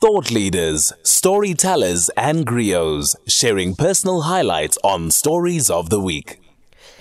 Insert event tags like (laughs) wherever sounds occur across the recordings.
Thought leaders, storytellers, and griots sharing personal highlights on Stories of the Week.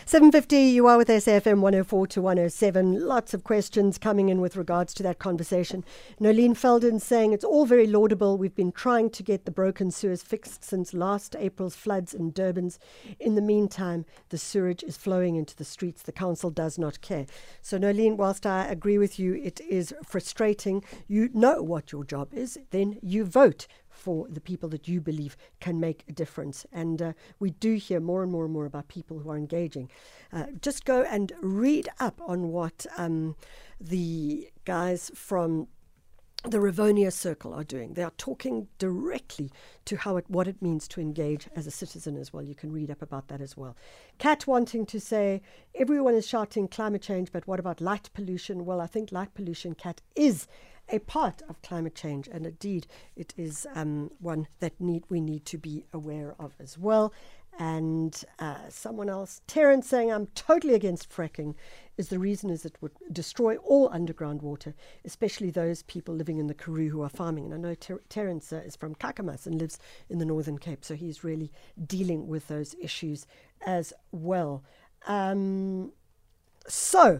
7.50, you are with SAFM 104 to 107. Lots of questions coming in with regards to that conversation. Nolene Felden saying it's all very laudable. We've been trying to get the broken sewers fixed since last April's floods in Durbans. In the meantime, the sewage is flowing into the streets. The council does not care. So, Nolene, whilst I agree with you, it is frustrating. You know what your job is, then you vote for the people that you believe can make a difference. And uh, we do hear more and more and more about people who are engaging. Uh, just go and read up on what um, the guys from the Rivonia Circle are doing. They are talking directly to how it, what it means to engage as a citizen as well. You can read up about that as well. Cat wanting to say everyone is shouting climate change, but what about light pollution? Well, I think light pollution, Cat, is a part of climate change, and indeed, it is um, one that need we need to be aware of as well. And uh, someone else, Terence, saying I'm totally against fracking, is the reason is it would destroy all underground water, especially those people living in the Karoo who are farming. And I know Ter- Terence uh, is from Kakamas and lives in the Northern Cape, so he's really dealing with those issues as well. Um, so,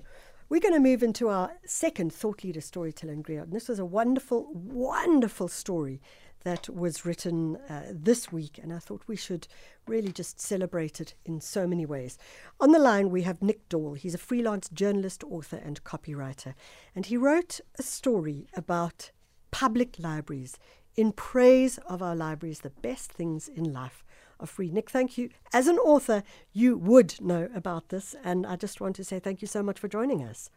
we're going to move into our second thought leader storyteller in Griot. And this was a wonderful, wonderful story that was written uh, this week, and I thought we should really just celebrate it in so many ways. On the line, we have Nick Dall. He's a freelance journalist, author, and copywriter, and he wrote a story about public libraries in praise of our libraries, the best things in life are free. Nick, thank you. As an author, you would know about this, and I just want to say thank you so much for joining us.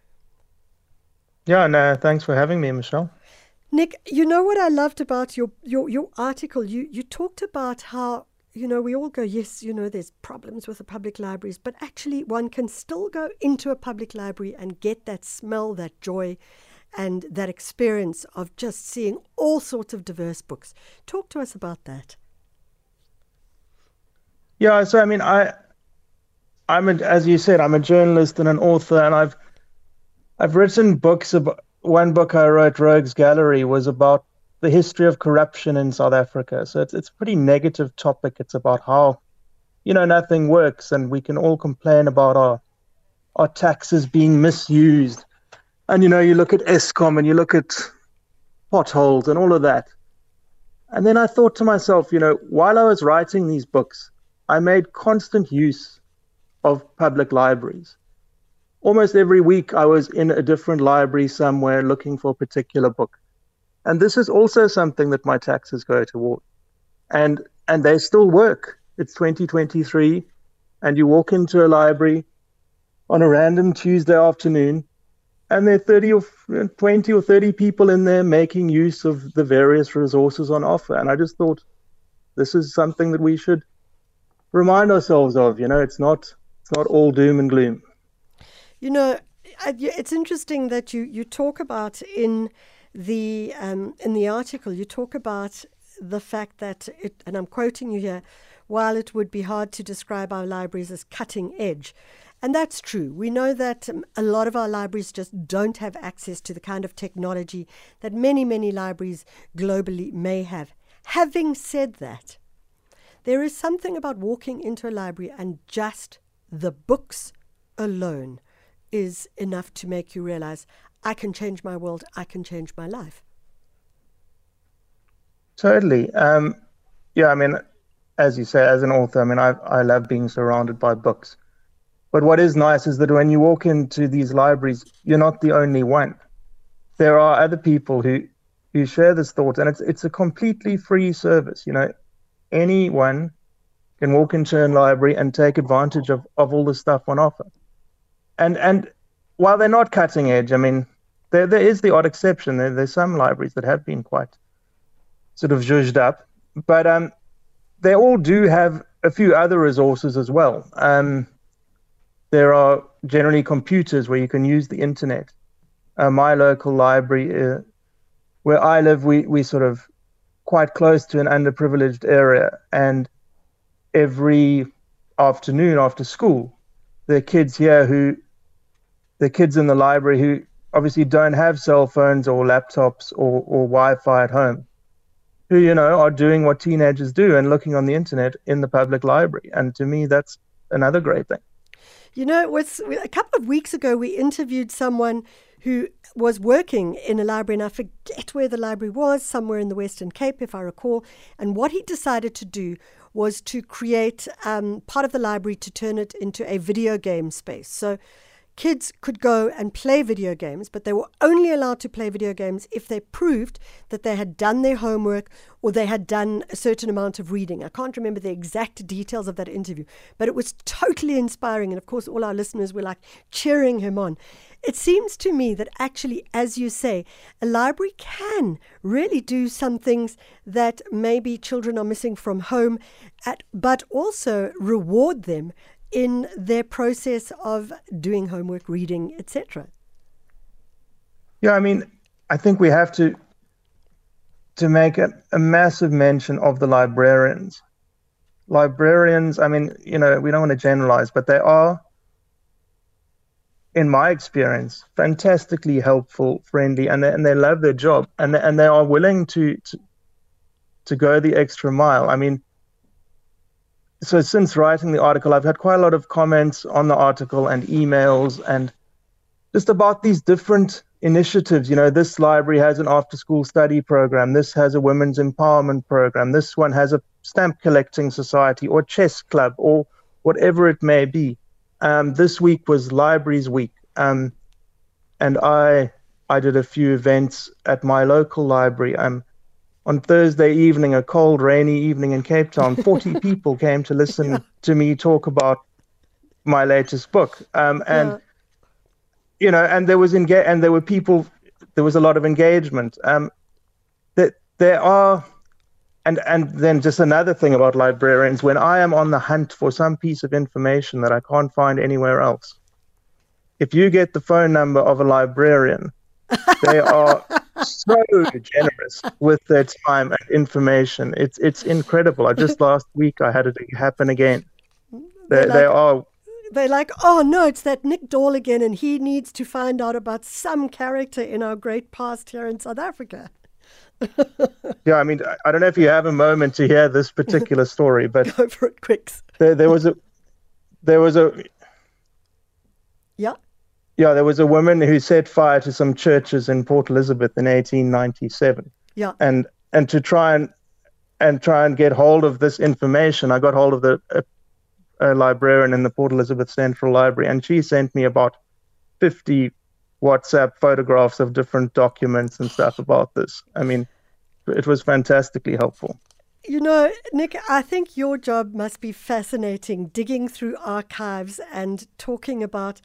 Yeah, no, thanks for having me, Michelle. Nick, you know what I loved about your, your, your article? You, you talked about how, you know, we all go, yes, you know, there's problems with the public libraries, but actually one can still go into a public library and get that smell, that joy, and that experience of just seeing all sorts of diverse books. Talk to us about that. Yeah, so I mean, I, I'm a, as you said, I'm a journalist and an author, and I've, I've written books about. One book I wrote, Rogues Gallery, was about the history of corruption in South Africa. So it's it's a pretty negative topic. It's about how, you know, nothing works, and we can all complain about our, our taxes being misused, and you know, you look at Eskom and you look at potholes and all of that. And then I thought to myself, you know, while I was writing these books, I made constant use of public libraries. Almost every week, I was in a different library somewhere looking for a particular book. And this is also something that my taxes go toward. And, and they still work. It's 2023, and you walk into a library on a random Tuesday afternoon, and there are 30 or 20 or 30 people in there making use of the various resources on offer. And I just thought this is something that we should remind ourselves of. You know, it's not it's not all doom and gloom. You know, it's interesting that you you talk about in the um, in the article you talk about the fact that it, and I'm quoting you here, while it would be hard to describe our libraries as cutting edge. And that's true. We know that um, a lot of our libraries just don't have access to the kind of technology that many, many libraries globally may have. Having said that, there is something about walking into a library and just the books alone is enough to make you realize I can change my world, I can change my life. Totally. Um, yeah, I mean, as you say, as an author, I mean, I, I love being surrounded by books. But what is nice is that when you walk into these libraries, you're not the only one. There are other people who, who share this thought, and it's it's a completely free service. You know, anyone can walk into a library and take advantage of, of all the stuff on offer. And and while they're not cutting edge, I mean, there there is the odd exception. There, there's some libraries that have been quite sort of zhuzhed up, but um, they all do have a few other resources as well. Um, there are generally computers where you can use the internet. Uh, my local library, uh, where I live, we, we sort of quite close to an underprivileged area, and every afternoon after school, there are kids here who, the kids in the library who obviously don't have cell phones or laptops or, or Wi-Fi at home, who you know are doing what teenagers do and looking on the internet in the public library. And to me, that's another great thing. You know, it was a couple of weeks ago we interviewed someone who was working in a library, and I forget where the library was, somewhere in the Western Cape, if I recall. And what he decided to do was to create um, part of the library to turn it into a video game space. So kids could go and play video games, but they were only allowed to play video games if they proved that they had done their homework or they had done a certain amount of reading. I can't remember the exact details of that interview, but it was totally inspiring. And of course, all our listeners were like cheering him on. It seems to me that actually, as you say, a library can really do some things that maybe children are missing from home, at, but also reward them in their process of doing homework, reading, etc. Yeah, I mean, I think we have to to make a, a massive mention of the librarians. Librarians, I mean, you know, we don't want to generalize, but they are in my experience, fantastically helpful, friendly, and they, and they love their job, and they, and they are willing to, to to go the extra mile. I mean, so since writing the article, I've had quite a lot of comments on the article and emails, and just about these different initiatives. You know, this library has an after-school study program. This has a women's empowerment program. This one has a stamp collecting society or chess club or whatever it may be um, this week was Libraries Week, um, and I I did a few events at my local library. Um, on Thursday evening, a cold, rainy evening in Cape Town, 40 (laughs) people came to listen yeah. to me talk about my latest book. Um, and yeah. you know, and there was engage, and there were people. There was a lot of engagement. Um, that there are and and then just another thing about librarians when i am on the hunt for some piece of information that i can't find anywhere else if you get the phone number of a librarian they are (laughs) so generous with their time and information it's it's incredible i just last week i had it happen again they, like, they are they're like, oh no, it's that Nick Dall again, and he needs to find out about some character in our great past here in South Africa. (laughs) yeah, I mean, I don't know if you have a moment to hear this particular story, but (laughs) go for it, quick. There, there was a, there was a, yeah, yeah, there was a woman who set fire to some churches in Port Elizabeth in 1897. Yeah, and and to try and and try and get hold of this information, I got hold of the a, a librarian in the Port Elizabeth Central Library, and she sent me about 50 WhatsApp photographs of different documents and stuff about this. I mean, it was fantastically helpful. You know, Nick, I think your job must be fascinating digging through archives and talking about,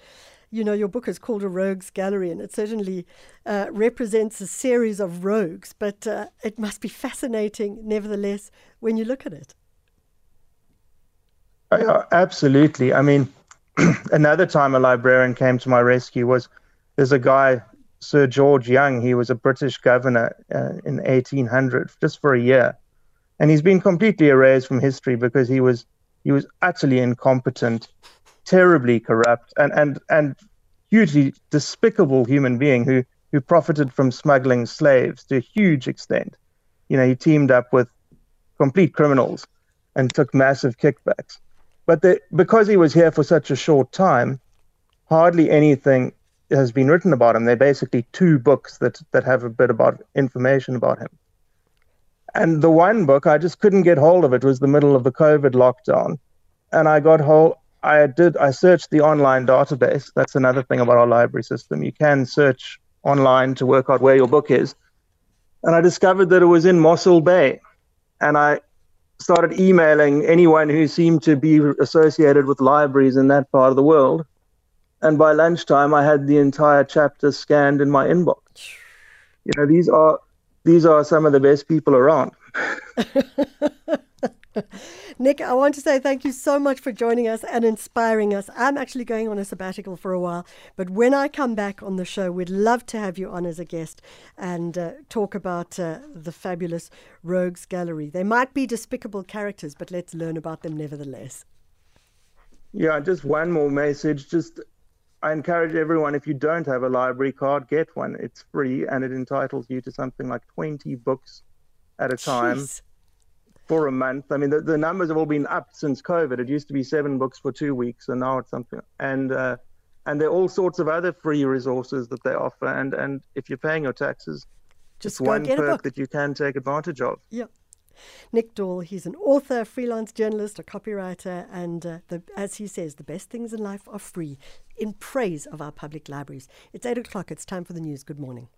you know, your book is called A Rogues Gallery, and it certainly uh, represents a series of rogues, but uh, it must be fascinating, nevertheless, when you look at it. Uh, absolutely. I mean, (clears throat) another time a librarian came to my rescue was there's a guy, Sir George Yonge. He was a British governor uh, in 1800, just for a year, and he's been completely erased from history because he was he was utterly incompetent, terribly corrupt, and and and hugely despicable human being who who profited from smuggling slaves to a huge extent. You know, he teamed up with complete criminals and took massive kickbacks. But the, because he was here for such a short time, hardly anything has been written about him. They're basically two books that that have a bit about information about him. And the one book I just couldn't get hold of. It was the middle of the COVID lockdown, and I got hold. I did. I searched the online database. That's another thing about our library system. You can search online to work out where your book is, and I discovered that it was in Mossel Bay, and I started emailing anyone who seemed to be associated with libraries in that part of the world and by lunchtime I had the entire chapter scanned in my inbox. You know, these are these are some of the best people around. (laughs) Nick, I want to say thank you so much for joining us and inspiring us. I'm actually going on a sabbatical for a while, but when I come back on the show, we'd love to have you on as a guest and uh, talk about uh, the fabulous Rogues Gallery. They might be despicable characters, but let's learn about them nevertheless. Yeah, just one more message. Just I encourage everyone, if you don't have a library card, get one. It's free and it entitles you to something like 20 books at a time Jeez. For a month. I mean, the, the numbers have all been up since COVID. It used to be seven books for two weeks, and now it's something. And uh, and there are all sorts of other free resources that they offer. And and if you're paying your taxes, Just one get a perk book. that you can take advantage of. Yeah. Nick Dall, he's an author, freelance journalist, a copywriter, and uh, the, as he says, the best things in life are free in praise of our public libraries. It's 8 o'clock. It's time for the news. Good morning.